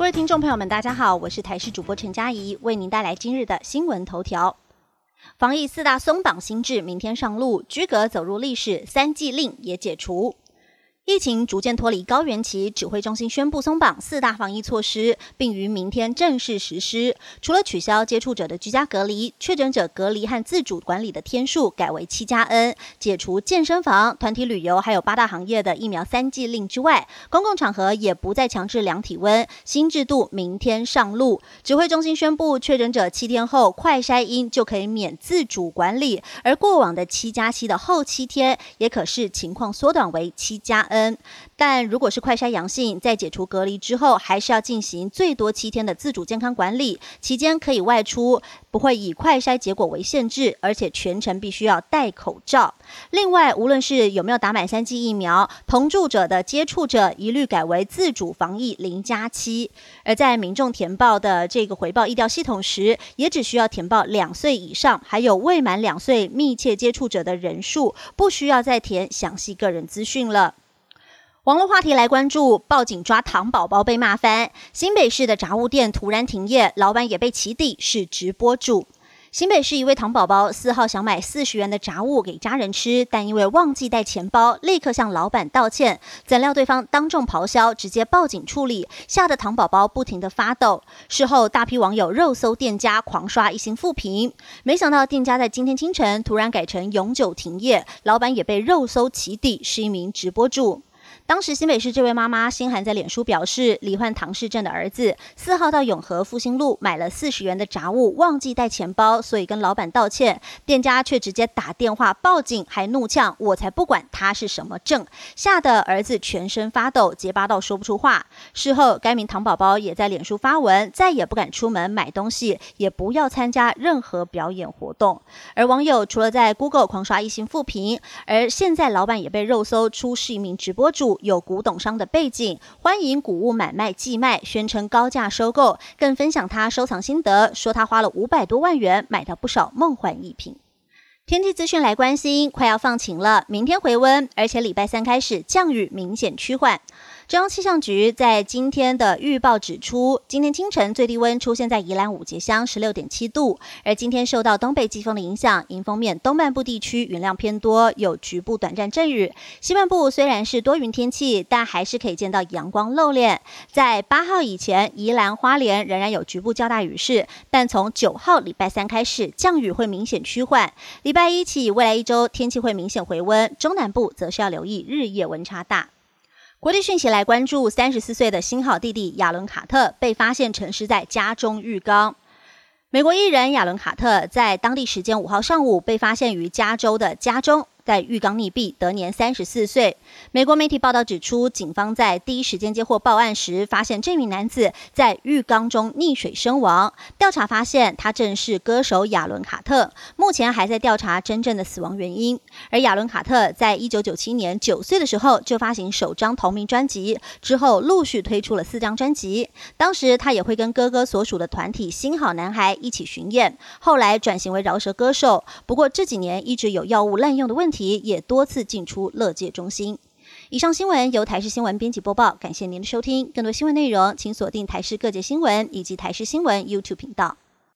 各位听众朋友们，大家好，我是台视主播陈佳怡，为您带来今日的新闻头条。防疫四大松绑新制明天上路，居格走入历史，三季令也解除。疫情逐渐脱离高原期，指挥中心宣布松绑四大防疫措施，并于明天正式实施。除了取消接触者的居家隔离，确诊者隔离和自主管理的天数改为七加 N，解除健身房、团体旅游还有八大行业的疫苗三剂令之外，公共场合也不再强制量体温。新制度明天上路。指挥中心宣布，确诊者七天后快筛阴就可以免自主管理，而过往的七加七的后七天也可视情况缩短为七加 N。但如果是快筛阳性，在解除隔离之后，还是要进行最多七天的自主健康管理，期间可以外出，不会以快筛结果为限制，而且全程必须要戴口罩。另外，无论是有没有打满三剂疫苗，同住者的接触者一律改为自主防疫零加七。而在民众填报的这个回报疫调系统时，也只需要填报两岁以上，还有未满两岁密切接触者的人数，不需要再填详细个人资讯了。网络话题来关注，报警抓糖宝宝被骂翻。新北市的杂物店突然停业，老板也被起底是直播主。新北市一位糖宝宝四号想买四十元的杂物给家人吃，但因为忘记带钱包，立刻向老板道歉。怎料对方当众咆哮，直接报警处理，吓得糖宝宝不停的发抖。事后大批网友肉搜店家，狂刷一星负评。没想到店家在今天清晨突然改成永久停业，老板也被肉搜起底，是一名直播主。当时新北市这位妈妈心寒，在脸书表示，罹患唐氏症的儿子四号到永和复兴路买了四十元的杂物，忘记带钱包，所以跟老板道歉。店家却直接打电话报警，还怒呛：“我才不管他是什么症！”吓得儿子全身发抖，结巴到说不出话。事后，该名糖宝宝也在脸书发文，再也不敢出门买东西，也不要参加任何表演活动。而网友除了在 Google 狂刷一星负评，而现在老板也被肉搜出是一名直播主。有古董商的背景，欢迎古物买卖寄卖，宣称高价收购，更分享他收藏心得，说他花了五百多万元买到不少梦幻艺品。天气资讯来关心，快要放晴了，明天回温，而且礼拜三开始降雨明显趋缓。中央气象局在今天的预报指出，今天清晨最低温出现在宜兰五节乡十六点七度，而今天受到东北季风的影响，迎风面东半部地区云量偏多，有局部短暂阵雨。西半部虽然是多云天气，但还是可以见到阳光露脸。在八号以前，宜兰花莲仍然有局部较大雨势，但从九号礼拜三开始，降雨会明显趋缓。礼拜在一起，未来一周天气会明显回温，中南部则是要留意日夜温差大。国际讯息来关注，三十四岁的新好弟弟亚伦卡特被发现沉尸在家中浴缸。美国艺人亚伦卡特在当地时间五号上午被发现于加州的家中。在浴缸溺毙，得年三十四岁。美国媒体报道指出，警方在第一时间接获报案时，发现这名男子在浴缸中溺水身亡。调查发现，他正是歌手亚伦·卡特。目前还在调查真正的死亡原因。而亚伦·卡特在一九九七年九岁的时候就发行首张同名专辑，之后陆续推出了四张专辑。当时他也会跟哥哥所属的团体新好男孩一起巡演。后来转型为饶舌歌手，不过这几年一直有药物滥用的问题。题也多次进出乐界中心。以上新闻由台视新闻编辑播报，感谢您的收听。更多新闻内容，请锁定台视各界新闻以及台视新闻 YouTube 频道。